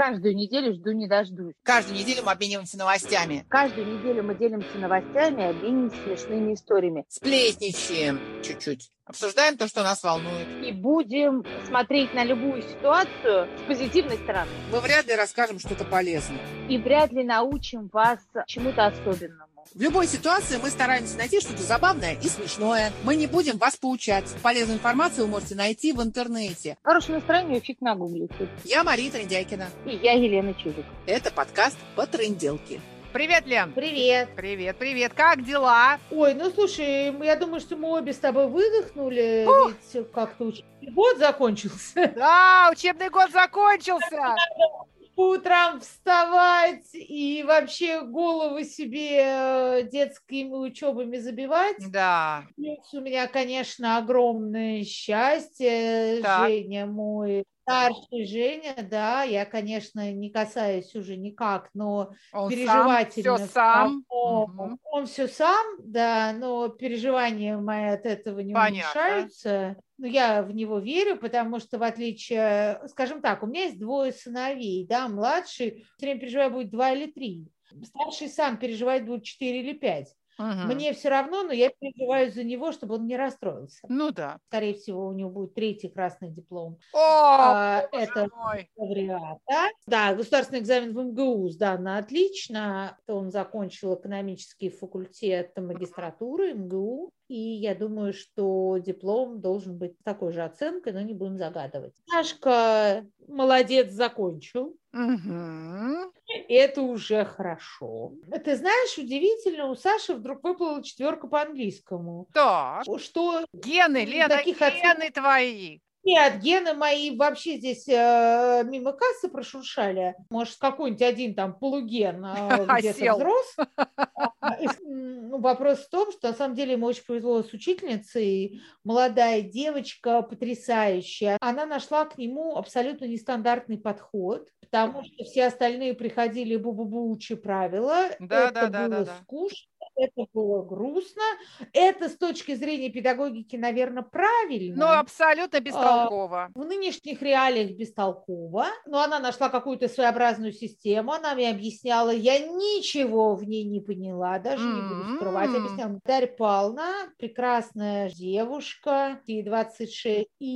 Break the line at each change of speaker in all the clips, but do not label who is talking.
каждую неделю жду не дождусь.
Каждую неделю мы обмениваемся новостями.
Каждую неделю мы делимся новостями обмениваемся смешными историями.
Сплетничаем чуть-чуть. Обсуждаем то, что нас волнует.
И будем смотреть на любую ситуацию с позитивной стороны.
Мы вряд ли расскажем что-то полезное.
И вряд ли научим вас чему-то особенному.
В любой ситуации мы стараемся найти что-то забавное и смешное. Мы не будем вас поучать. Полезную информацию вы можете найти в интернете.
Хорошее настроение фиг нагуглите.
Я Мария Трендяйкина.
И я Елена Чудик.
Это подкаст по тренделке.
Привет, Лен.
Привет.
Привет, привет. Как дела?
Ой, ну слушай, я думаю, что мы обе с тобой выдохнули, ведь как-то учебный год закончился.
Да, учебный год закончился.
По утрам вставать и вообще голову себе э, детскими учебами забивать.
Да.
Плюс у меня, конечно, огромное счастье.
Так.
Женя мой старший Женя, да, я, конечно, не касаюсь уже никак, но
Он
переживательно.
сам, все сам.
Он,
Мгм.
он все сам, да, но переживания мои от этого не
Понятно.
уменьшаются. Но я в него верю, потому что в отличие, скажем так, у меня есть двое сыновей, да, младший все время переживает будет два или три. Старший сам переживает будет четыре или пять.
Мгм.
Мне все равно, но я переживаю за него, чтобы он не расстроился.
Ну да.
Скорее всего, у него будет третий красный диплом
О,
А, это
мой.
лауреата. Да, государственный экзамен в МГУ сдан отлично. Он закончил экономический факультет магистратуры МГУ. И я думаю, что диплом должен быть такой же оценкой, но не будем загадывать. Сашка молодец, закончил. И Это уже хорошо. Ты знаешь, удивительно, у Саши вдруг выплыла четверка по английскому.
Так.
Что
Гены, Лена,
Таких
гены твои.
Нет, гены мои вообще здесь э, мимо кассы прошуршали. Может, какой-нибудь один там полуген э, где-то взрос. А, м, ну, вопрос в том, что на самом деле ему очень повезло с учительницей. Молодая девочка, потрясающая. Она нашла к нему абсолютно нестандартный подход, потому что все остальные приходили бу-бу-бу, учи правила.
Да,
Это
да, да, да,
было
да.
скучно, это было грустно. Это с точки зрения педагогики, наверное, правильно.
Ну, абсолютно бестолково.
В нынешних реалиях бестолково, но она нашла какую-то своеобразную систему, она мне объясняла, я ничего в ней не поняла, даже не буду скрывать,
М.
объясняла. Дарья Павловна, прекрасная девушка, ей 26, и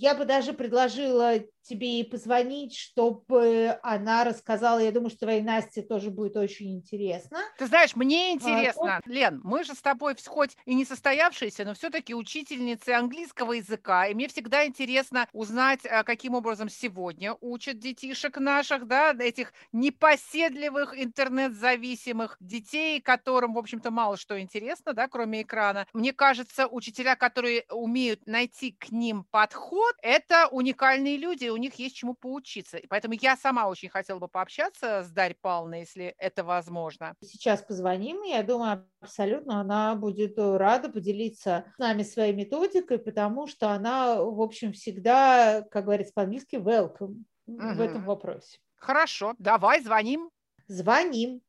я бы даже предложила тебе ей позвонить, чтобы она рассказала, я думаю, что твоей Насте тоже будет очень интересно.
Ты знаешь, мне
А,
интересно, Лен, мы же с тобой хоть и не состоявшиеся, но все-таки учительницы английского языка, и мне всегда интересно узнать, а, каким образом сегодня учат детишек наших, да, этих непоседливых интернет-зависимых детей, которым, в общем-то, мало что интересно, да, кроме экрана. Мне кажется, учителя, которые умеют найти к ним подход, это уникальные люди, них есть чему поучиться. И поэтому я сама очень хотела бы пообщаться с Дарьей Павловной, если это возможно.
Сейчас позвоним, и я думаю, абсолютно она будет э, рада поделиться с нами своей методикой, потому что она, в общем, всегда, как говорится по-английски, welcome в этом вопросе.
Хорошо, давай звоним.
Звоним.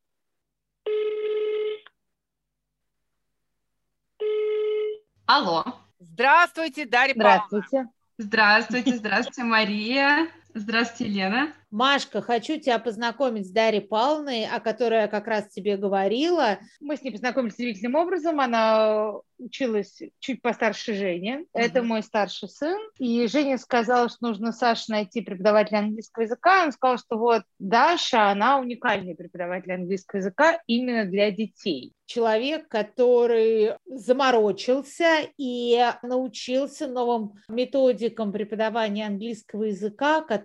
Алло.
Здравствуйте, Дарья Павловна.
Здравствуйте.
Здравствуйте, Мария. Здравствуйте, Лена.
Машка, хочу тебя познакомить с Дарьей Павловной, о которой я как раз тебе говорила.
Мы с ней познакомились удивительным образом. Она училась чуть постарше Жени. Это мой старший сын. И Женя сказала, что нужно Саше найти преподавателя английского языка. Он сказал, что вот Даша, она уникальный преподаватель английского языка именно для детей.
человек, который заморочился и научился новым методикам преподавания английского языка, которые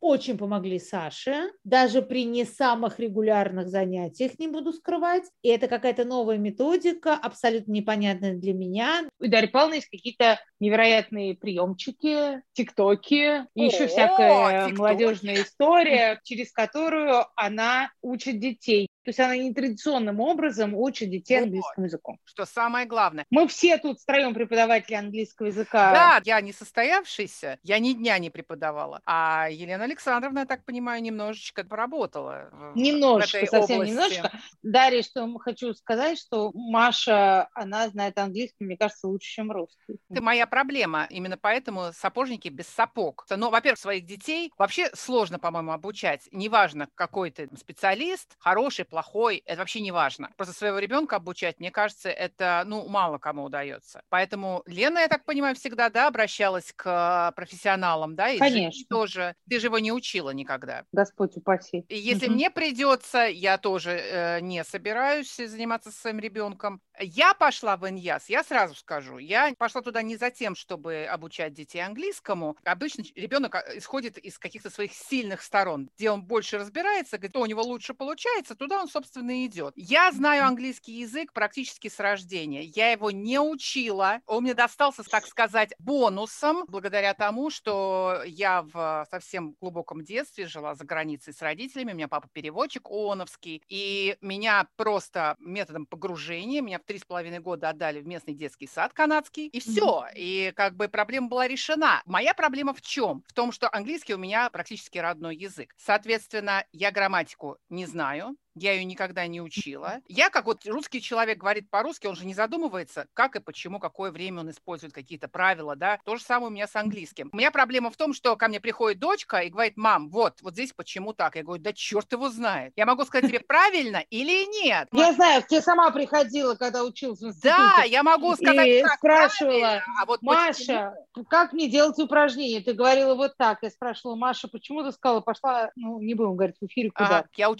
очень помогли Саше, даже при не самых регулярных занятиях, не буду скрывать. И это какая-то новая методика, абсолютно непонятная для меня.
У Дарьи Павловны есть какие-то невероятные приемчики, тиктоки, и еще всякая
тиктоки.
молодежная история, через которую она учит детей. То есть она нетрадиционным образом учит детей английскому языку.
Что самое главное.
Мы все тут втроем преподаватели английского языка.
Да, я не состоявшийся, я ни дня не преподавала. А Елена Александровна, я так понимаю, немножечко поработала.
Немножечко,
в этой
совсем
области.
немножко. Дарья, что хочу сказать, что Маша, она знает английский, мне кажется, лучше, чем русский.
Это моя проблема. Именно поэтому сапожники без сапог. Но, во-первых, своих детей вообще сложно, по-моему, обучать. Неважно, какой ты специалист, хороший, плохой, это вообще не важно. Просто своего ребенка обучать, мне кажется, это, ну, мало кому удается. Поэтому Лена, я так понимаю, всегда, да, обращалась к профессионалам, да? И
Конечно.
тоже. Ты же его не учила никогда.
Господь упаси.
И если
Мгм.
мне придется, я тоже э, не собираюсь заниматься со своим ребенком. Я пошла в ИНЯС, я сразу скажу, я пошла туда не за тем, чтобы обучать детей английскому. Обычно ребенок а, исходит из каких-то своих сильных сторон, где он больше разбирается, где у него лучше получается, туда он, собственно, и идет. Я знаю английский язык практически с рождения. Я его не учила. Он мне достался, так сказать, бонусом, благодаря тому, что я в совсем глубоком детстве жила за границей с родителями. У меня папа переводчик ООНовский. И меня просто методом погружения, меня в три с половиной года отдали в местный детский сад канадский. И все. И как бы проблема была решена. Моя проблема в чем? В том, что английский у меня практически родной язык. Соответственно, я грамматику не знаю. Я ее никогда не учила. Я, как вот русский человек говорит по-русски, он же не задумывается, как и почему, какое время он использует какие-то правила, да. То же самое у меня с английским. У меня проблема в том, что ко мне приходит дочка и говорит, мам, вот, вот здесь почему так? Я говорю, да черт его знает. Я могу сказать тебе правильно или нет?
Я знаю, тебе сама приходила, когда училась в институте.
Да, я могу сказать,
и спрашивала,
а вот почему?
Маша, как мне делать упражнения? Ты говорила вот так. Я спрашивала, Маша, почему ты сказала, пошла, ну, не будем говорить в эфире, куда?
Ага, Я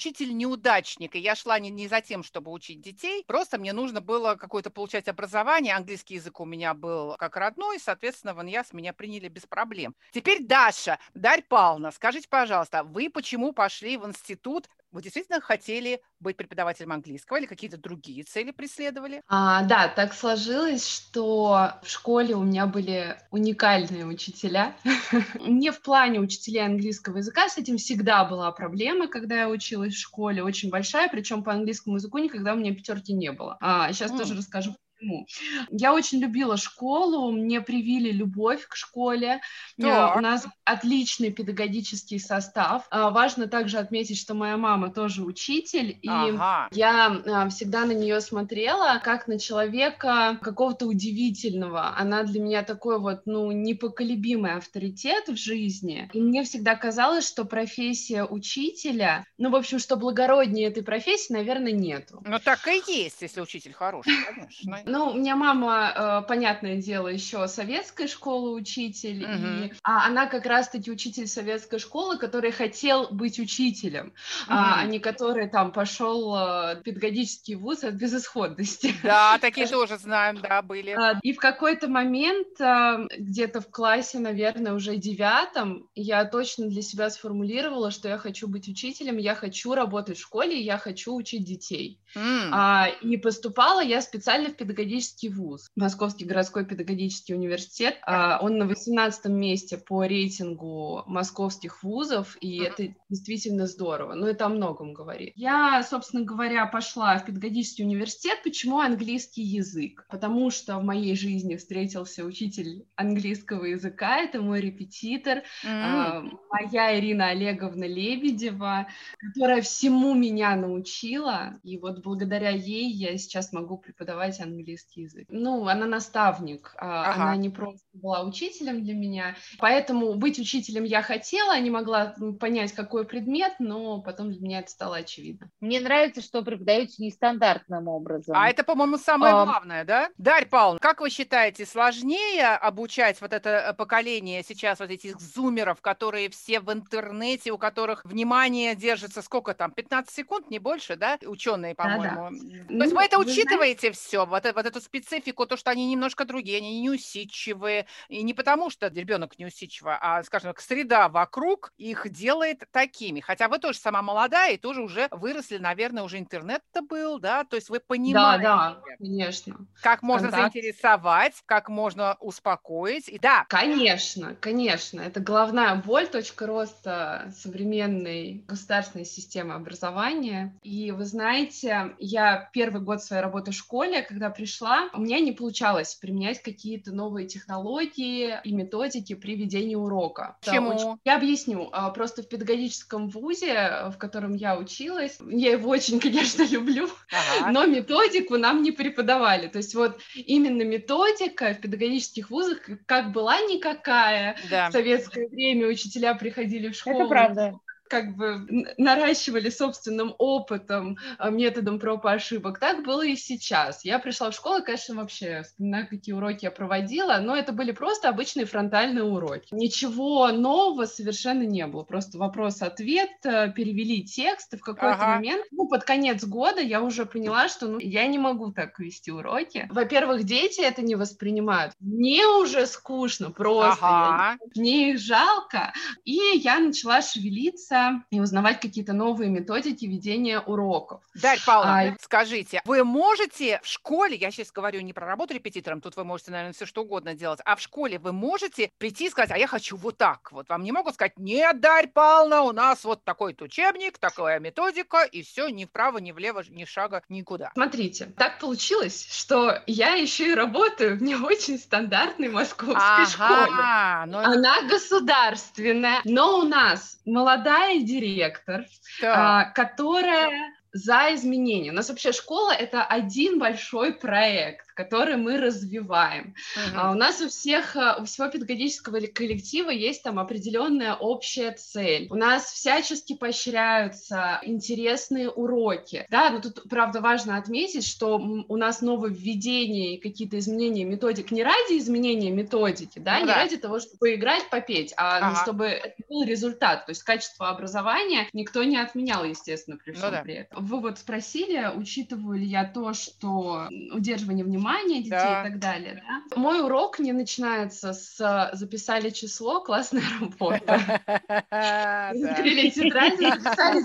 учитель-неудачник, и я шла не, не за тем, чтобы учить детей, просто мне нужно было какое-то получать образование, английский язык у меня был как родной, соответственно, в ИНЯС меня приняли без проблем. Теперь Даша, Дарь Павловна, скажите, пожалуйста, вы почему пошли в институт? Вы действительно хотели быть преподавателем английского или какие-то другие цели преследовали?
А, да, так сложилось, что в школе у меня были уникальные учителя. Не в плане учителей английского языка, с этим всегда была проблема, когда я училась в школе, очень большая, причем по английскому языку никогда у меня пятерки не было. А, сейчас
М.
тоже расскажу почему. Я очень любила школу, мне привили любовь к школе.
Так.
У нас отличный педагогический состав. А, Важно также отметить, что моя мама тоже учитель, и
Ага.
я а, всегда на нее смотрела как на человека какого-то удивительного. Она для меня такой вот, ну, непоколебимый авторитет в жизни. И мне всегда казалось, что профессия учителя, ну, в общем, что благороднее этой профессии, наверное, нету.
Ну так и есть, если учитель хороший, конечно.
Ну, у меня мама, э, понятное дело, еще советской школы учитель, и
Мгм.
а, она как раз-таки учитель советской школы, который хотел быть учителем, а, а
Мгм.
не который там пошел э, педагогический вуз от безысходности.
Да, такие тоже знаем, да, были.
А, И в какой-то момент, а, где-то в классе, наверное, уже девятом, я точно для себя сформулировала, что я хочу быть учителем, я хочу работать в школе, я хочу учить детей.
М.
А, и поступала я специально в педагогический вуз, Московский городской педагогический университет. А, он на 18 месте по рейтингу московских вузов, и
Мгм.
это действительно здорово. Но это о многом говорит. Я, собственно говоря, пошла в педагогический университет. Почему английский язык? Потому что в моей жизни встретился учитель английского языка, это мой репетитор,
М.
а, моя Ирина Олеговна Лебедева, которая всему меня научила, и вот благодаря ей я сейчас могу преподавать английский язык. Ну, она наставник, а,
Ага.
она не просто была учителем для меня, поэтому быть учителем я хотела, не могла понять, какой предмет, но потом для меня это стало очевидно.
Мне нравится, что преподаете нестандартным образом.
А это, по-моему, самое
А.
главное, да? Дарь Павловна, как вы считаете, сложнее обучать вот это э, поколение сейчас, вот этих зумеров, которые все в интернете, у которых внимание держится сколько там, 15 секунд, не больше, да? Ученые,
Да-да.
По-моему. То
Ну,
есть вы это
вы знаете-
учитываете все, вот, э- вот эту специфику, то, что они немножко другие, они неусидчивые, и не потому, что ребенок неусидчивый, а, скажем так, среда вокруг их делает такими. Хотя вы тоже сама молодая и тоже уже выросли, наверное, уже интернет-то был, да, то есть вы понимаете.
Да, да, конечно.
Как можно Контакт. заинтересовать, как можно успокоить. И да.
Конечно, конечно. Это главная боль, точка роста современной государственной системы образования. И вы знаете, я первый год своей работы в школе, когда пришла, у меня не получалось применять какие-то новые технологии и методики при ведении урока.
Почему? Очень...
Я объясню. А, просто в педагогическом вузе, в котором я училась, я его очень, конечно, люблю, ага. но методику нам не преподавали. То есть вот именно методика в педагогических вузах как была никакая. Да. В советское время учителя приходили в школу.
Это правда
как бы наращивали собственным опытом, а, методом проб и ошибок. Так было и сейчас. Я пришла в школу, конечно, вообще вспоминаю, какие уроки я проводила, но это были просто обычные фронтальные уроки. Ничего нового совершенно не было. Просто вопрос-ответ, э, перевели текст, и в какой-то ага. момент, ну, под конец года я уже поняла, что ну, я не могу так вести уроки. Во-первых, дети это не воспринимают. Мне уже скучно просто. Ага. Мне их жалко. И я начала шевелиться учиться и узнавать какие-то новые методики ведения уроков.
Дарья Павловна, а, скажите, вы можете в школе, я сейчас говорю не про работу репетитором, тут вы можете, наверное, все что угодно делать, а в школе вы можете прийти и сказать, а я хочу вот так вот. Вам не могут сказать, нет, Дарья Павловна, у нас вот такой-то учебник, такая методика, и все, ни вправо, ни влево, ни шага, никуда.
Смотрите, так получилось, что я еще и работаю в не очень стандартной московской ага, школе. Но... Она государственная, но у нас молодая молодая директор, да. которая за изменения. У нас вообще школа это один большой проект который мы развиваем. Uh-huh. А у нас у всех, э, у всего педагогического коллектива есть там определенная общая цель. У нас всячески поощряются интересные уроки. Да, но тут, правда, важно отметить, что у нас нововведения и какие-то изменения методик не ради изменения методики, да, ну, не да. ради того, чтобы поиграть, попеть, а ага. чтобы это был результат. То есть качество образования никто не отменял, естественно, при ну всем ну, да. при этом. Вы вот спросили, учитываю ли я то, что удерживание внимания детей да. и так далее. Да? Мой урок не начинается с записали число, классная работа. Открыли тетрадь, записали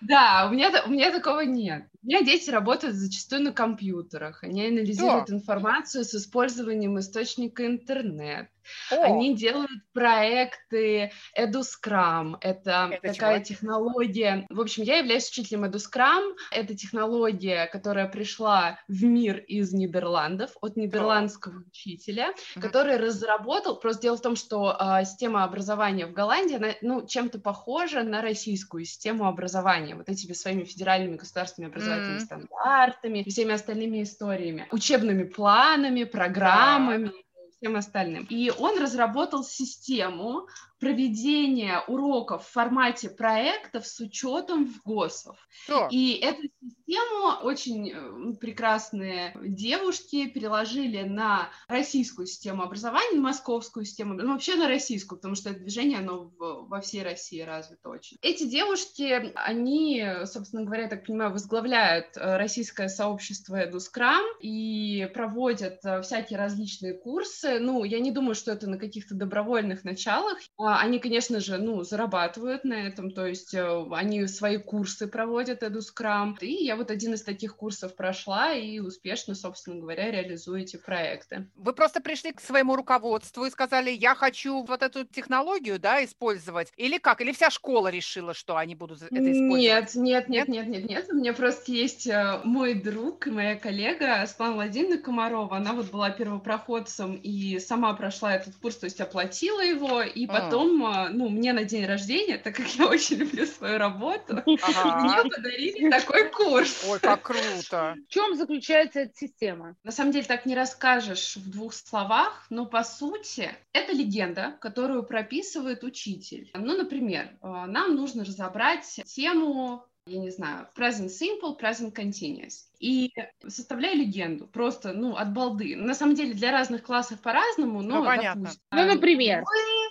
Да, у меня, у меня такого нет. У меня дети работают зачастую на компьютерах. Они анализируют информацию с использованием источника интернет. О! Они делают проекты EduScrum. Это, это такая чего? технология. В общем, я являюсь учителем EduScrum. Это технология, которая пришла в мир из Нидерландов от нидерландского О. учителя, mm-hmm. который разработал. Просто дело в том, что э, система образования в Голландии, она, ну, чем-то похожа на российскую систему образования. Вот этими своими федеральными государственными образовательными mm-hmm. стандартами, всеми остальными историями, учебными планами, программами. Да всем остальным. И он разработал систему, проведение уроков в формате проектов с учетом ГОСов. Что? И эту систему очень э, прекрасные девушки переложили на российскую систему образования, на московскую систему, ну вообще на российскую, потому что это движение, оно в, во всей России развито очень. Эти девушки, они, собственно говоря, я так понимаю, возглавляют э, российское сообщество EduScrum и проводят э, всякие различные курсы. Ну, я не думаю, что это на каких-то добровольных началах, они, конечно же, ну, зарабатывают на этом, то есть э, они свои курсы проводят, EduScrum, и я вот один из таких курсов прошла и успешно, собственно говоря, реализую эти проекты.
Вы просто пришли к своему руководству и сказали, я хочу вот эту технологию, да, использовать, или как? Или вся школа решила, что они будут это использовать?
Нет, нет, нет, нет, нет, нет, у меня просто есть э, мой друг моя коллега Светлана Владимировна Комарова, она вот была первопроходцем и сама прошла этот курс, то есть оплатила его, и а. Потом ну, мне на день рождения, так как я очень люблю свою работу, мне подарили такой курс.
Ой, как круто.
В чем заключается эта система?
На самом деле так не расскажешь в двух словах, но по сути это легенда, которую прописывает учитель. Ну, например, э, нам нужно разобрать тему я не знаю, present simple, present continuous. И составляю легенду, просто, ну, от балды. На самом деле для разных классов по-разному, но, ну,
понятно.
Допустим, ну, например.
Переводчики,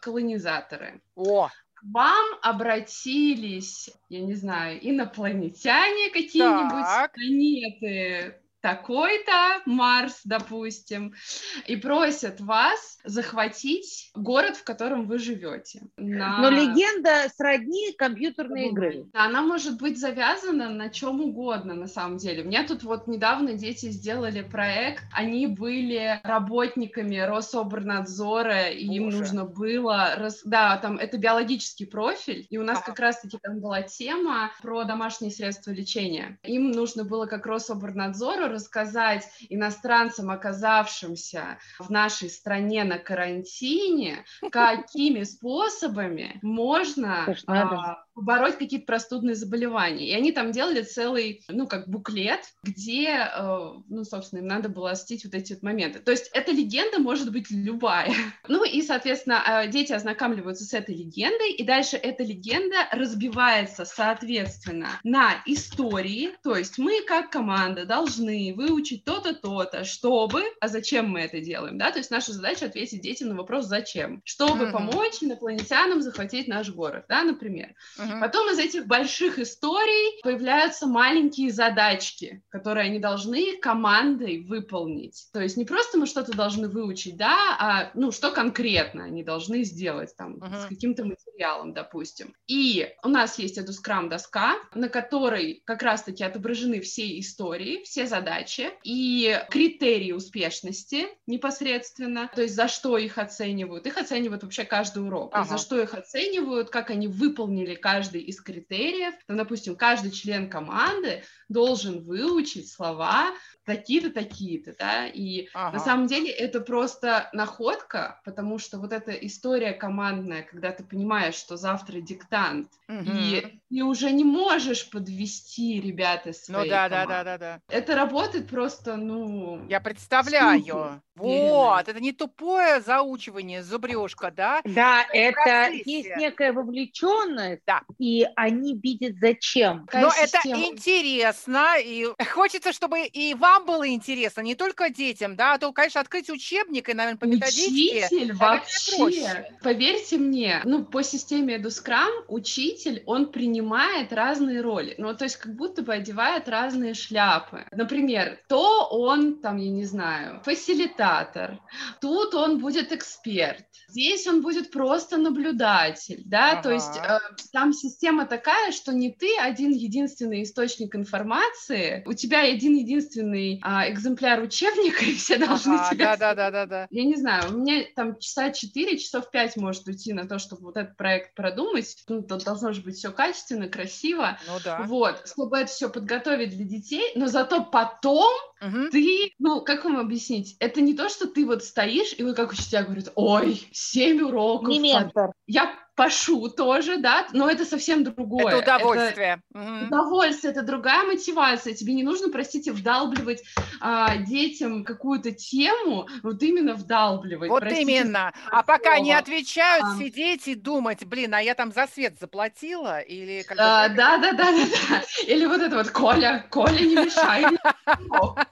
колонизаторы.
О!
вам обратились, я не знаю, инопланетяне какие-нибудь, планеты такой-то, Марс, допустим, и просят вас захватить город, в котором вы живете. На-
Но легенда сродни компьютерной игры.
Она может быть завязана на чем угодно, на самом деле. У меня тут вот недавно дети сделали проект, они были работниками Рособорнадзора, и им
Боже.
нужно было... рас- Да, там это биологический профиль, и у нас
Ага.
как раз-таки там была тема про домашние средства лечения. Им нужно было как Рособорнадзору рассказать иностранцам, оказавшимся в нашей стране на карантине, какими способами можно а, побороть какие-то простудные заболевания. И они там делали целый, ну, как буклет, где, э, ну, собственно, им надо было осветить вот эти вот моменты. То есть эта легенда может быть любая. Ну, и, соответственно, э, дети ознакомливаются с этой легендой, и дальше эта легенда разбивается, соответственно, на истории, то есть мы, как команда, должны выучить то-то, то-то, чтобы... А зачем мы это делаем, да? То есть наша задача ответить детям на вопрос «зачем?», чтобы
Мгм.
помочь инопланетянам захватить наш город, да, например.
Мгм.
Потом из этих больших историй появляются маленькие задачки, которые они должны командой выполнить. То есть не просто мы что-то должны выучить, да, а ну что конкретно они должны сделать там
Мгм.
с каким-то материалом, допустим. И у нас есть эта скрам-доска, на которой как раз-таки отображены все истории, все задачи и критерии успешности непосредственно, то есть за что их оценивают. Их оценивают вообще каждый урок.
Ага.
за что их оценивают, как они выполнили каждый из критериев. Там, допустим, каждый член команды должен выучить слова такие-то, такие-то, да, и
Ага.
на самом деле это просто находка, потому что вот эта история командная, когда ты понимаешь, что завтра диктант,
Мгм.
и ты уже не можешь подвести ребят из
Ну
своей
да, да,
команды.
да, да, да.
Это работает просто, ну...
Я представляю. Вот, это не тупое заучивание, зубрежка, да?
Да, это
процессе.
есть некая вовлеченность,
Да.
и они видят зачем.
Какая
Но это
система?
интересно, и хочется, чтобы и вам было интересно, не только детям, да, а то, конечно, открыть учебник и, наверное, по методичке.
Учитель вообще,
проще.
поверьте мне, ну, по системе EduScrum учитель, он принимает разные роли, ну, то есть как будто бы одевает разные шляпы. Например, то он, там, я не знаю, фасилитатор, тут он будет эксперт, здесь он будет просто наблюдатель, да, то есть
Ага.
э, там система такая, что не ты один единственный источник информации, у тебя один единственный а, экземпляр учебника, и все должны
Ага,
тебя
да, да, да, да, да.
я не знаю, у меня там часа 4, часов 5 может уйти на то, чтобы вот этот проект продумать. Ну, тут должно же быть все качественно, красиво.
Ну да.
Вот, чтобы это все подготовить для детей, но зато потом
Мгм.
ты, ну, как вам объяснить, это не то, что ты вот стоишь, и вы как учителя говорят, ой, 7 уроков.
Не ментор.
Я пошу тоже, да, но это совсем другое.
Это удовольствие. Мгм.
Удовольствие, это другая мотивация. Тебе не нужно, простите, вдалбливать а, детям какую-то тему, вот именно вдалбливать.
Вот
простите
именно. А пока не
слово.
отвечают,
А.
сидеть и думать, блин, а я там за свет заплатила? Или
А, да, да, да, да, да. Или вот это вот Коля, Коля, не мешай.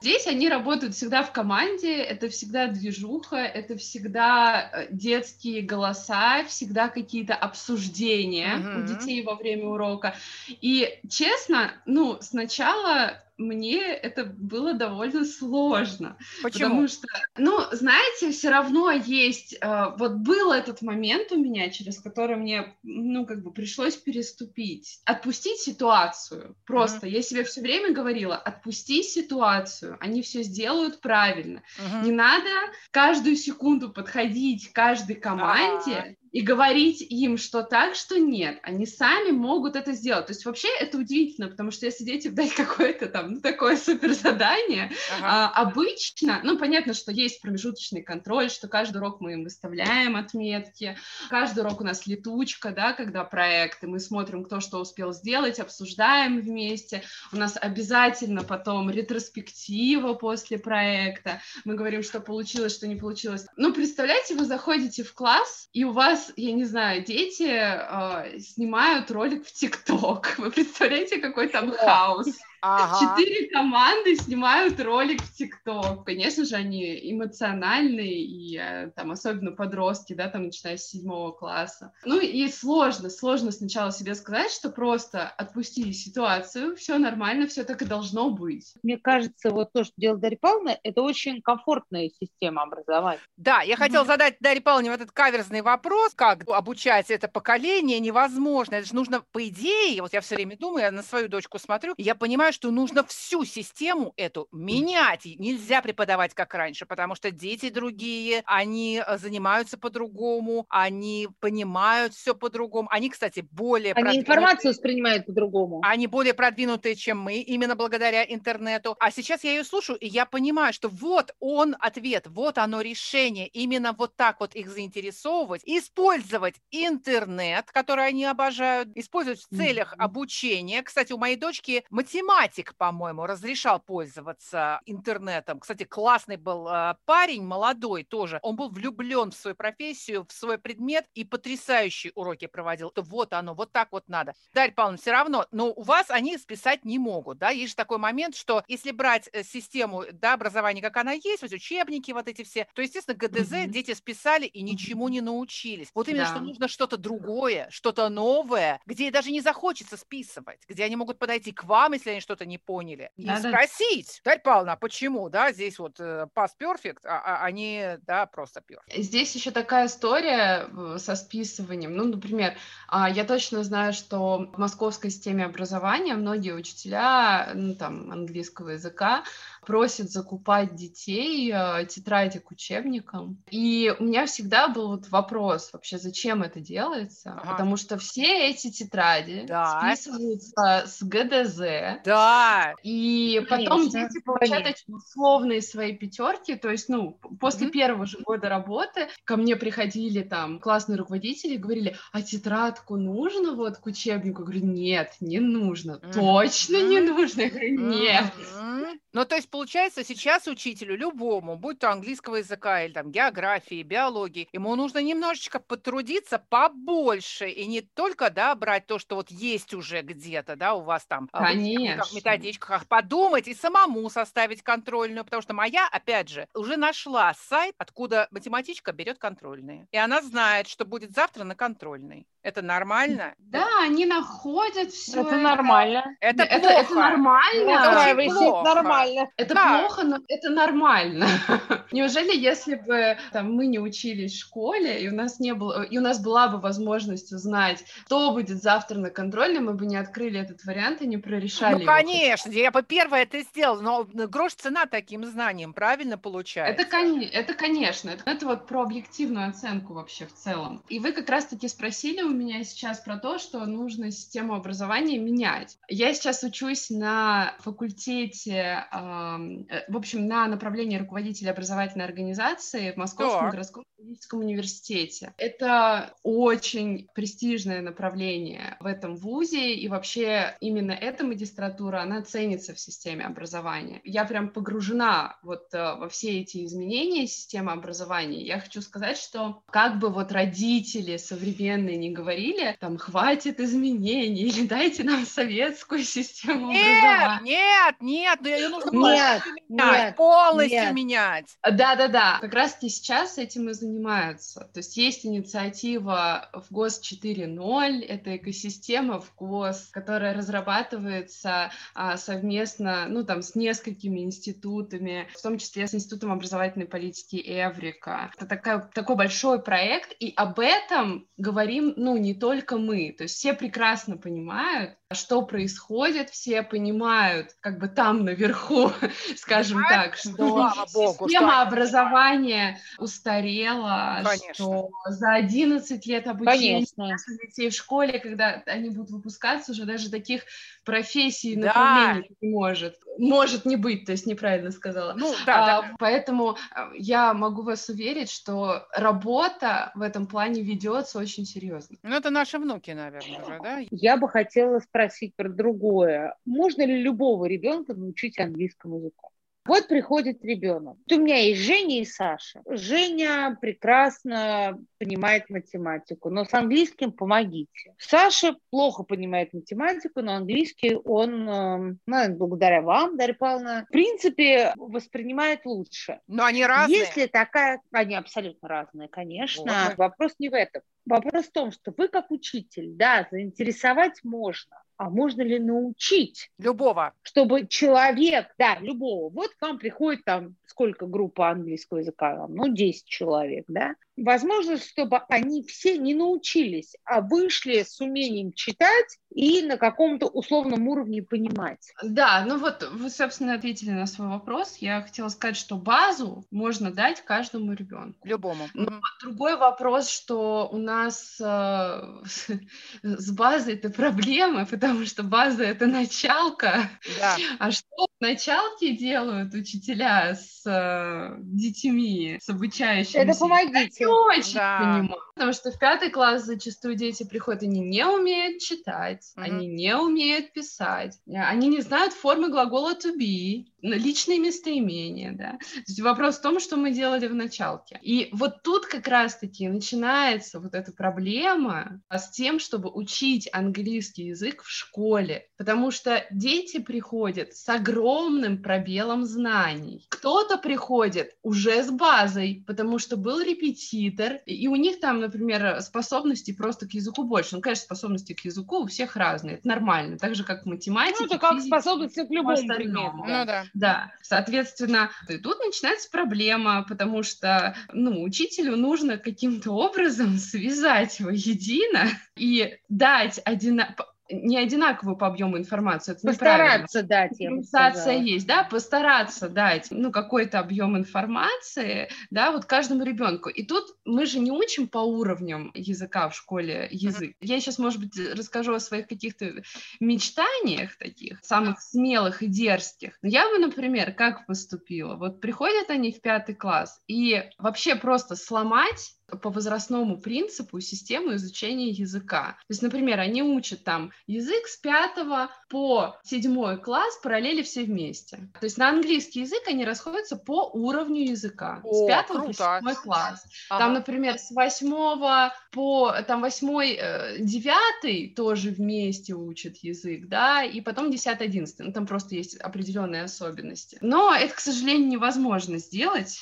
Здесь они работают всегда в команде, это всегда движуха, это всегда э, детские голоса, всегда какие-то обсуждения
Мгм.
у детей во время урока. И честно, ну, сначала мне это было довольно сложно.
Почему?
Потому что, ну, знаете, все равно есть, э, вот был этот момент у меня, через который мне, ну, как бы пришлось переступить, отпустить ситуацию. Просто я себе все время говорила, отпусти ситуацию, они все сделают правильно.
Мгм.
Не надо каждую секунду подходить к каждой команде и говорить им, что так, что нет. Они сами могут это сделать. То есть вообще это удивительно, потому что если детям дать какое-то там, ну, такое супер задание,
Ага.
а, обычно, ну, понятно, что есть промежуточный контроль, что каждый урок мы им выставляем отметки, каждый урок у нас летучка, да, когда проекты, мы смотрим, кто что успел сделать, обсуждаем вместе, у нас обязательно потом ретроспектива после проекта, мы говорим, что получилось, что не получилось. Ну, представляете, вы заходите в класс, и у вас, я не знаю, дети э, снимают ролик в ТикТок, вы представляете, какой там
О.
хаос? Четыре команды снимают ролик в ТикТок. Конечно же, они эмоциональные, и э, там особенно подростки, да, там начиная с седьмого класса. Ну и сложно, сложно сначала себе сказать, что просто отпустили ситуацию, все нормально, все так и должно быть.
Мне кажется, вот то, что делает Дарья Павловна, это очень комфортная система образования.
Да, я хотела задать Дарье Павловне вот этот каверзный вопрос, как обучать это поколение невозможно. Это же нужно, по идее, вот я все время думаю, я на свою дочку смотрю, я понимаю, что нужно всю систему эту менять. И нельзя преподавать как раньше, потому что дети другие, они э, занимаются по-другому, они понимают все по-другому. Они, кстати, более...
Они информацию воспринимают по-другому.
Они более продвинутые, чем мы, именно благодаря интернету. А сейчас я ее слушаю, и я понимаю, что вот он ответ, вот оно решение. Именно вот так вот их заинтересовывать, использовать интернет, который они обожают, использовать в целях обучения. Кстати, у моей дочки математик, по-моему, разрешал пользоваться интернетом. Кстати, классный был э, парень, молодой тоже. Он был влюблен в свою профессию, в свой предмет и потрясающие уроки проводил. Вот оно, вот так вот надо. Дарья Павловна, все равно, но у вас они списать не могут, да? Есть же такой момент, что если брать э, систему да, образования, как она есть, вот учебники вот эти все, то, естественно, ГДЗ mm-hmm. дети списали и ничему не научились. Вот именно, да. что нужно что-то другое, что-то новое, где даже не захочется списывать, где они могут подойти к вам, если они что-то не поняли, и да. спросить, Дарья Павловна, а почему, да, здесь вот э, past perfect, а, а не, да, просто perfect.
Здесь еще такая история э, со списыванием. Ну, например, а, я точно знаю, что в московской системе образования многие учителя, ну, там, английского языка, просит закупать детей э, тетради к учебникам. И у меня всегда был вот вопрос вообще, зачем это делается? Ага. Потому что все эти тетради да. списываются с ГДЗ.
Да.
И потом Конечно. дети получают эти условные свои пятерки. То есть, ну, после mm-hmm. первого же года работы ко мне приходили там классные руководители и говорили, а тетрадку нужно вот к учебнику? Я говорю, нет, не нужно. Mm-hmm. Точно не нужно? Я говорю, нет.
Mm-hmm. Ну, то есть, получается, сейчас учителю любому, будь то английского языка или там географии, биологии, ему нужно немножечко потрудиться побольше и не только, да, брать то, что вот есть уже где-то, да, у вас там
Конечно.
в методичках, подумать и самому составить контрольную, потому что моя, опять же, уже нашла сайт, откуда математичка берет контрольные. И она знает, что будет завтра на контрольной. Это нормально?
Да, они находят все.
Это, это нормально.
Это, это плохо. Это
нормально.
Это плохо. нормально.
Это да. плохо, но это нормально. Неужели, если бы там, мы не учились в школе, и у нас не было, и у нас была бы возможность узнать, что будет завтра на контроле, мы бы не открыли этот вариант и не прорешали. Ну,
конечно, его. я бы первое это сделала, но грош цена таким знаниям, правильно получается?
Это, это конечно. Это, это вот про объективную оценку вообще в целом. И вы как раз-таки спросили у меня сейчас про то, что нужно систему образования менять. Я сейчас учусь на факультете, э, в общем, на направлении руководителя образовательной организации в Московском так. городском педагогическом университете. Это очень престижное направление в этом вузе, и вообще именно эта магистратура, она ценится в системе образования. Я прям погружена вот э, во все эти изменения системы образования. Я хочу сказать, что как бы вот родители современные не говорили, там, хватит изменений, или дайте нам советскую систему
нет, образования. Нет, нет, нет, ее нужно полностью нет, менять, нет, полностью нет. менять.
Да-да-да, как раз-таки сейчас этим и занимаются. То есть есть инициатива в ГОС 4.0, это экосистема в ГОС, которая разрабатывается а, совместно, ну, там, с несколькими институтами, в том числе с Институтом образовательной политики Эврика. Это такая, такой большой проект, и об этом говорим, ну, не только мы, то есть все прекрасно понимают, что происходит, все понимают, как бы там наверху, скажем так, что Богу, система образования устарела, Конечно. что за 11 лет обучения детей в школе, когда они будут выпускаться, уже даже таких профессий, да. направлений не может. Может не быть, то есть неправильно сказала. Ну, да, а, да. Поэтому э, я могу вас уверить, что работа в этом плане ведется очень серьезно.
Ну, это наши внуки, наверное, уже, да?
Я бы хотела спросить про другое. Можно ли любого ребенка научить английскому языку? Вот приходит ребенок. У меня есть Женя и Саша. Женя прекрасно понимает математику, но с английским помогите. Саша плохо понимает математику, но английский он, эм, ну, благодаря вам, Дарья Павловна, в принципе, воспринимает лучше.
Но они разные.
Если такая... Они абсолютно разные, конечно.
Вот.
Вопрос не в этом. Вопрос в том, что вы как учитель, да, заинтересовать можно, а можно ли научить,
Любого.
чтобы человек, да, любого, вот к вам приходит там сколько группа английского языка, ну, 10 человек, да, возможно, чтобы они все не научились, а вышли с умением читать и на каком-то условном уровне понимать.
Да, ну вот вы, собственно, ответили на свой вопрос. Я хотела сказать, что базу можно дать каждому ребенку.
Любому.
Но другой вопрос, что у нас э, с базой это проблемы, потому что база это началка.
Да.
А что в началке делают учителя с э, детьми, с обучающимися?
Это помогите.
Очень
Да.
понимаю. Потому что в пятый класс зачастую дети приходят, они не умеют читать,
Мгм.
они не умеют писать, они не знают формы глагола to be, личные местоимения, да. То есть вопрос в том, что мы делали в началке. И вот тут как раз-таки начинается вот эта проблема с тем, чтобы учить английский язык в школе, потому что дети приходят с огромным пробелом знаний. Кто-то приходит уже с базой, потому что был репетитор, и у них там, например, способности просто к языку больше. Ну, конечно, способности к языку у всех разные, это нормально, так же, как к математике,
Ну, это как
физике,
способности к любому
остальному.
предмету.
Ну да.
да, соответственно, и тут начинается проблема, потому что, ну, учителю нужно каким-то образом связать воедино и дать одина... не одинаковую по объему информацию, это.
Постараться дать, я бы
Компенсация
сказала.
есть, да, постараться дать, ну, какой-то объем информации, да, вот каждому ребенку. И тут мы же не учим по уровням языка в школе язык. Я сейчас, может быть, расскажу о своих каких-то мечтаниях таких, самых смелых и дерзких. Но я бы, например, как поступила? Вот приходят они в пятый класс, и вообще просто сломать по возрастному принципу систему изучения языка. То есть, например, они учат там язык с пятого по седьмой класс, параллели все вместе. То есть на английский язык они расходятся по уровню языка.
О,
с пятого по
круто.
седьмой класс.
Ага.
Там, например, с восьмого по там восьмой, э, девятый тоже вместе учат язык, да, и потом десятый, одиннадцатый. Ну, там просто есть определенные особенности. Но это, к сожалению, невозможно сделать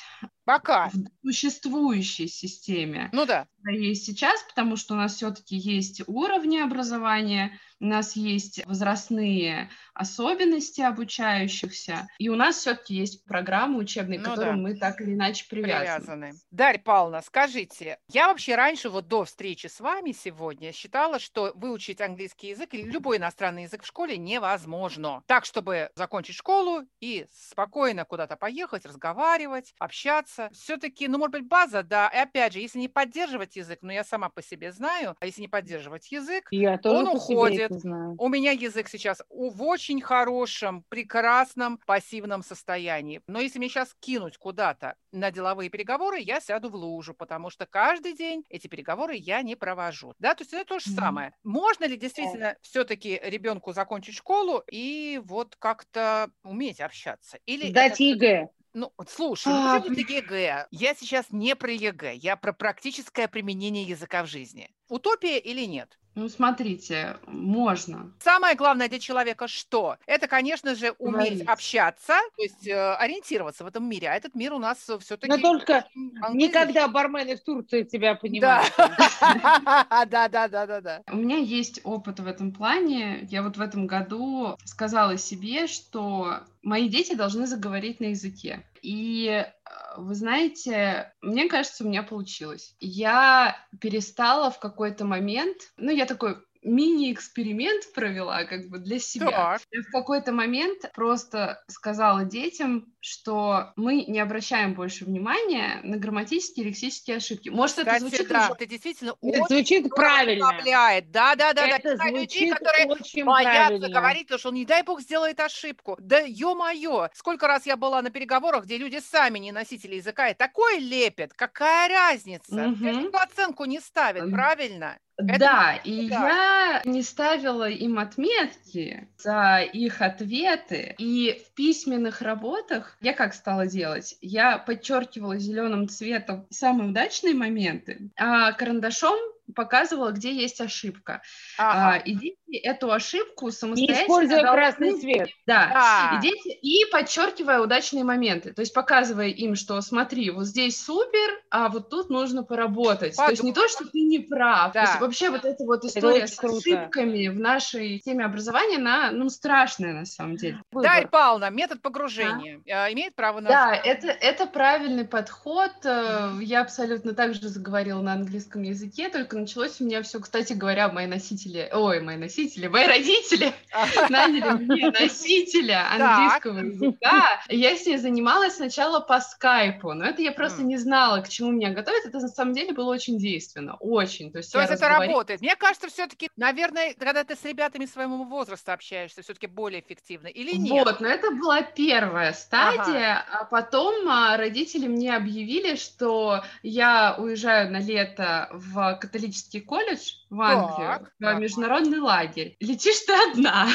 Пока.
в существующей системе,
Ну да.
Есть сейчас, потому что у нас все-таки есть уровни образования, у нас есть возрастные особенности обучающихся, и у нас все-таки есть программы учебные, к
Ну
которым
да.
мы так или иначе привязаны.
Привязаны. Дарья Павловна, скажите, я вообще раньше, вот до встречи с вами сегодня, считала, что выучить английский язык или любой иностранный язык в школе невозможно. Так, чтобы закончить школу и спокойно куда-то поехать, разговаривать, общаться. Все-таки, ну, может быть, база, да. И опять же, если не поддерживать язык, ну, я сама по себе знаю, а если не поддерживать язык,
Я
Он уходит.
это
у меня язык сейчас в очень хорошем, прекрасном пассивном состоянии. Но если мне сейчас кинуть куда-то на деловые переговоры, я сяду в лужу, потому что каждый день эти переговоры я не провожу. Да, то есть это то же самое. Можно ли действительно все-таки ребенку закончить школу и вот как-то уметь общаться? Или это
Сдать
всё-таки-
ЕГЭ.
Ну, слушай, ну
А,
чём тут ЕГЭ? Я сейчас не про ЕГЭ, я про практическое применение языка в жизни. Утопия или нет?
Ну, смотрите, можно.
Самое главное для человека что? Это, конечно же, уметь
Говорить.
общаться, то есть э, ориентироваться в этом мире. А этот мир у нас все-таки...
Но только никогда бармены в Турции тебя понимают.
Да, да, да, да, да.
У меня есть опыт в этом плане. Я вот в этом году сказала себе, что мои дети должны заговорить на языке. И э, вы знаете, мне кажется, у меня получилось. Я перестала в какой-то момент, ну, я такой мини-эксперимент провела как бы для себя.
Так,
Я в какой-то момент просто сказала детям, что мы не обращаем больше внимания на грамматические и лексические ошибки. Может, это
кстати,
звучит
да,
уже
ты действительно
Это звучит правильно.
расслабляет. Да, да, да, да.
Это
Я знаю людей,
звучит
которые
очень
боятся
правильно.
говорить, потому что, не дай бог, сделает ошибку. Да ё-моё, сколько раз я была на переговорах, где люди сами не носители языка, и такой лепят, какая разница? Никто оценку не ставит,
М. Да, и я не ставила им отметки за их ответы. И в письменных работах я как стала делать? Я подчеркивала зеленым цветом самые удачные моменты, а карандашом показывала, где есть ошибка. Ага. А, и дети эту ошибку самостоятельно...
Используя должны... красный цвет.
Да. А. И, дети... и подчеркивая удачные моменты. То есть показывая им, что смотри, вот здесь супер, а вот тут нужно поработать. Подумай. То есть не то, что ты не прав. Да. То есть вообще вот эта вот история с круто. ошибками в нашей теме образования, она, ну, страшная на самом деле.
Да, и Павловна, метод погружения да. имеет право на...
Да, это, это правильный подход. Э, я абсолютно так же заговорила на английском языке, только началось у меня все, кстати говоря, мои носители, ой, мои носители, мои родители наняли мне носителя английского языка. Я с ней занималась сначала по скайпу, но это я просто не знала, к чему меня готовить. Это на самом деле было очень действенно, очень.
То есть, То есть это работает. Мне кажется, все-таки, наверное, когда ты с ребятами своего возраста общаешься, все-таки более эффективно или нет?
Вот, но это была первая стадия, а потом а, родители мне объявили, что я уезжаю на лето в католический католический колледж в Англию, так, в международный лагерь. Летишь ты одна.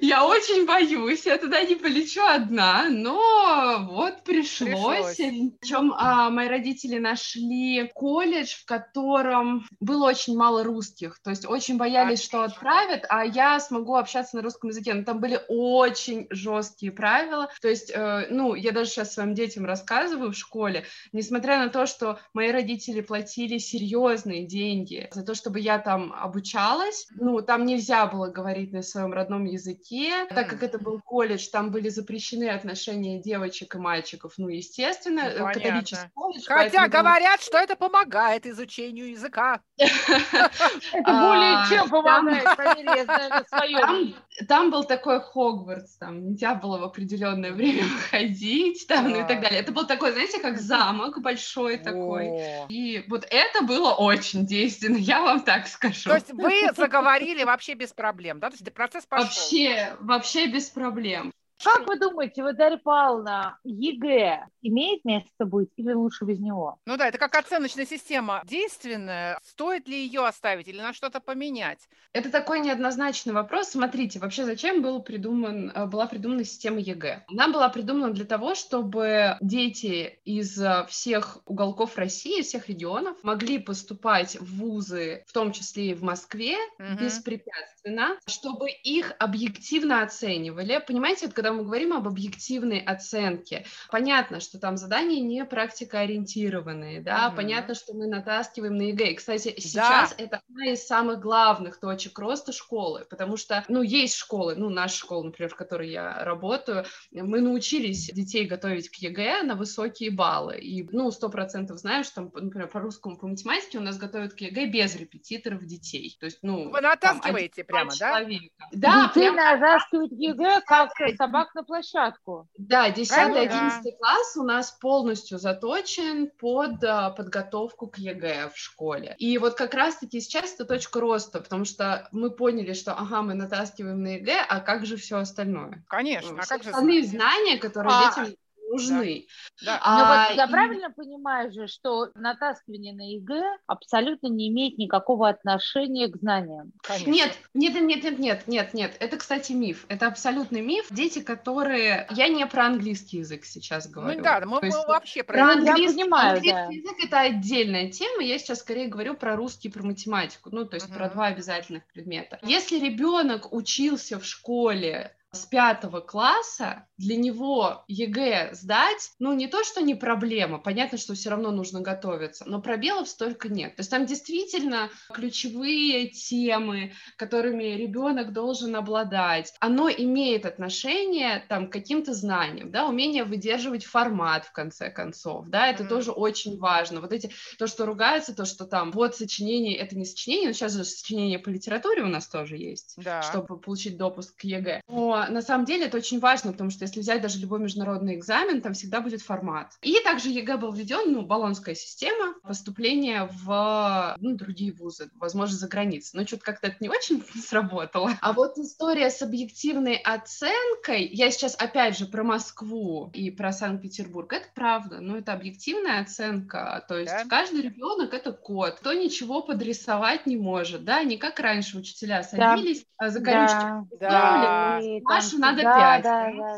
Я очень боюсь, я туда не полечу одна, но вот пришлось. пришлось. Причем а, мои родители нашли колледж, в котором было очень мало русских, то есть очень боялись, Отлично. что отправят, а я смогу общаться на русском языке. Но там были очень жесткие правила, то есть, э, ну, я даже сейчас своим детям рассказываю в школе, несмотря на то, что мои родители платили серьезные деньги за то, чтобы я там обучалась, ну, там нельзя было говорить на своем родном родном языке. Так как это был колледж, там были запрещены отношения девочек и мальчиков, ну, естественно, ну,
э, католический колледж. Хотя говорят, что это помогает изучению языка.
Это более а, чем помогает,
Там был такой Хогвартс, там нельзя было в определенное время ходить, там, ну и так далее. Это был такой, знаете, как замок большой такой. И вот это было очень действенно, я вам так скажу.
То есть вы заговорили вообще без проблем, да? То есть процесс пошел.
Вообще, вообще без проблем.
Как вы думаете, вот Дарья Павловна, ЕГЭ имеет место быть или лучше без него?
Ну да, это как оценочная система действенная. Стоит ли ее оставить или на что-то поменять?
Это такой неоднозначный вопрос. Смотрите, вообще зачем был придуман, э, была придумана система ЕГЭ? Она была придумана для того, чтобы дети из э, всех уголков России, всех регионов могли поступать в вузы, в том числе и в Москве, угу. беспрепятственно, чтобы их объективно оценивали. Понимаете, вот когда мы говорим об объективной оценке, понятно, что там задания не практикоориентированные, да, угу. понятно, что мы натаскиваем на ЕГЭ. И, кстати, сейчас да. это одна из самых главных точек роста школы, потому что, ну, есть школы, ну, наша школа, например, в которой я работаю, мы научились детей готовить к ЕГЭ на высокие баллы, и, ну, сто процентов знаем, что, там, например, по русскому, по математике у нас готовят к ЕГЭ без репетиторов детей, то есть, ну...
Вы натаскиваете там, прямо, да? Человека.
Да, Детей прям... натаскивают ЕГЭ, как собак на площадку.
Да, 10-11 да. класс у нас полностью заточен под а, подготовку к ЕГЭ в школе. И вот как раз-таки сейчас это точка роста, потому что мы поняли, что, ага, мы натаскиваем на ЕГЭ, а как же все остальное?
Конечно,
а как же остальные знания, которые а, детям нужны.
Да. А, Но вот я и... правильно понимаю же, что натаскивание на ЕГЭ абсолютно не имеет никакого отношения к знаниям?
Конечно. Нет, нет, нет, нет, нет, нет, нет. Это, кстати, миф. Это абсолютный миф. Дети, которые... Я не про английский язык сейчас ну говорю.
Ну да, мы, мы вообще про,
про английский, я понимаю, английский да. язык это отдельная тема. Я сейчас скорее говорю про русский, про математику. Ну, то есть uh-huh. про два обязательных предмета. Если ребенок учился в школе с пятого класса для него ЕГЭ сдать, ну, не то, что не проблема, понятно, что все равно нужно готовиться, но пробелов столько нет. То есть там действительно ключевые темы, которыми ребенок должен обладать, оно имеет отношение там к каким-то знаниям, да, умение выдерживать формат в конце концов, да, это mm-hmm. тоже очень важно. Вот эти, то, что ругается, то, что там, вот сочинение, это не сочинение, но сейчас же сочинение по литературе у нас тоже есть, да. чтобы получить допуск к ЕГЭ. Но на самом деле это очень важно, потому что если взять даже любой международный экзамен, там всегда будет формат. И также ЕГЭ был введен, ну, Болонская система поступления в ну, другие вузы, возможно, за границей. Но что-то как-то это не очень сработало. А вот история с объективной оценкой, я сейчас опять же про Москву и про Санкт-Петербург, это правда, но это объективная оценка, то есть да? каждый ребенок это код, никто ничего подрисовать не может, да, не как раньше учителя садились, да. за корючки да. да. Машу надо да, 5. Да, да,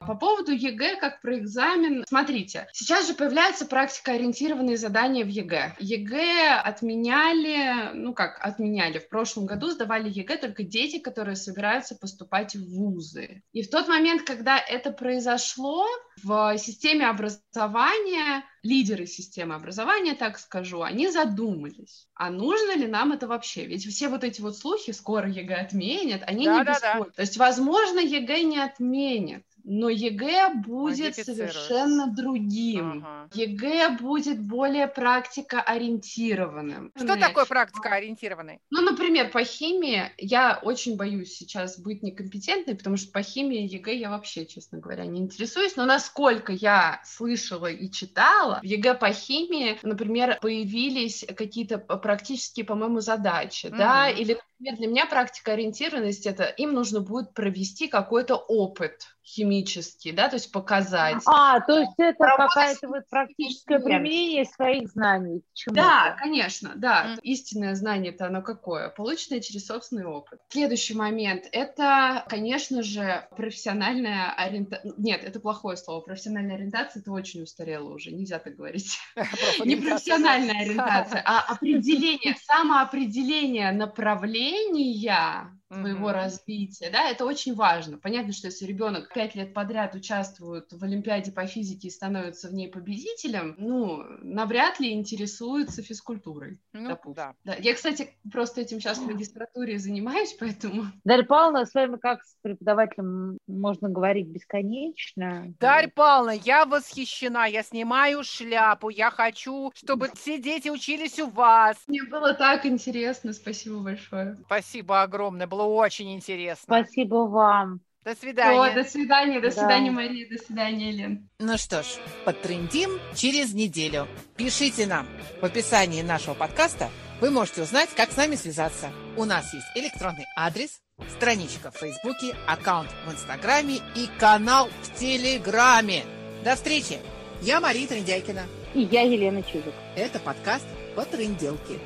да. По поводу ЕГЭ, как про экзамен, смотрите, сейчас же появляется практикоориентированные задания в ЕГЭ. ЕГЭ отменяли, ну как отменяли, в прошлом году сдавали ЕГЭ только дети, которые собираются поступать в вузы. И в тот момент, когда это произошло, в системе образования, лидеры системы образования, так скажу, они задумались, а нужно ли нам это вообще? Ведь все вот эти вот слухи, скоро ЕГЭ отменят, они да, не да. Да. То есть, возможно, ЕГЭ не отменят, но ЕГЭ будет совершенно другим. Ага. ЕГЭ будет более практикоориентированным.
Что такое практикоориентированный?
Ну, например, по химии я очень боюсь сейчас быть некомпетентной, потому что по химии ЕГЭ я вообще, честно говоря, не интересуюсь. Но насколько я слышала и читала, в ЕГЭ по химии, например, появились какие-то практические, по-моему, задачи, mm-hmm. да, или, например, для меня практикоориентированность это им нужно будет провести какой-то опыт химический, да, то есть показать.
А, то есть это какая-то вот практическое применение своих знаний.
Да, конечно, да. Mm. Истинное знание-то оно какое? Полученное через собственный опыт. Следующий момент – это, конечно же, профессиональная ориентация. Нет, это плохое слово. Профессиональная ориентация – это очень устарело уже, нельзя так говорить. Не профессиональная ориентация, а определение, самоопределение направления мышления своего mm-hmm. развития, да, это очень важно. Понятно, что если ребенок пять лет подряд участвует в Олимпиаде по физике и становится в ней победителем, ну, навряд ли интересуется физкультурой, ну, допустим. Да. Да. Я, кстати, просто этим сейчас в магистратуре занимаюсь, поэтому...
Дарья Павловна, с вами как с преподавателем можно говорить бесконечно?
Дарья Павловна, я восхищена, я снимаю шляпу, я хочу, чтобы все дети учились у вас.
Мне было так интересно, спасибо большое.
Спасибо огромное, было очень интересно.
Спасибо вам.
До свидания.
О, до свидания, до да. свидания, Мария, до свидания, Лен.
Ну что ж, подтрендим через неделю. Пишите нам. В описании нашего подкаста вы можете узнать, как с нами связаться. У нас есть электронный адрес, страничка в Фейсбуке, аккаунт в Инстаграме и канал в Телеграме. До встречи! Я Мария Трендяйкина.
И я Елена Чижик.
Это подкаст по тренделке.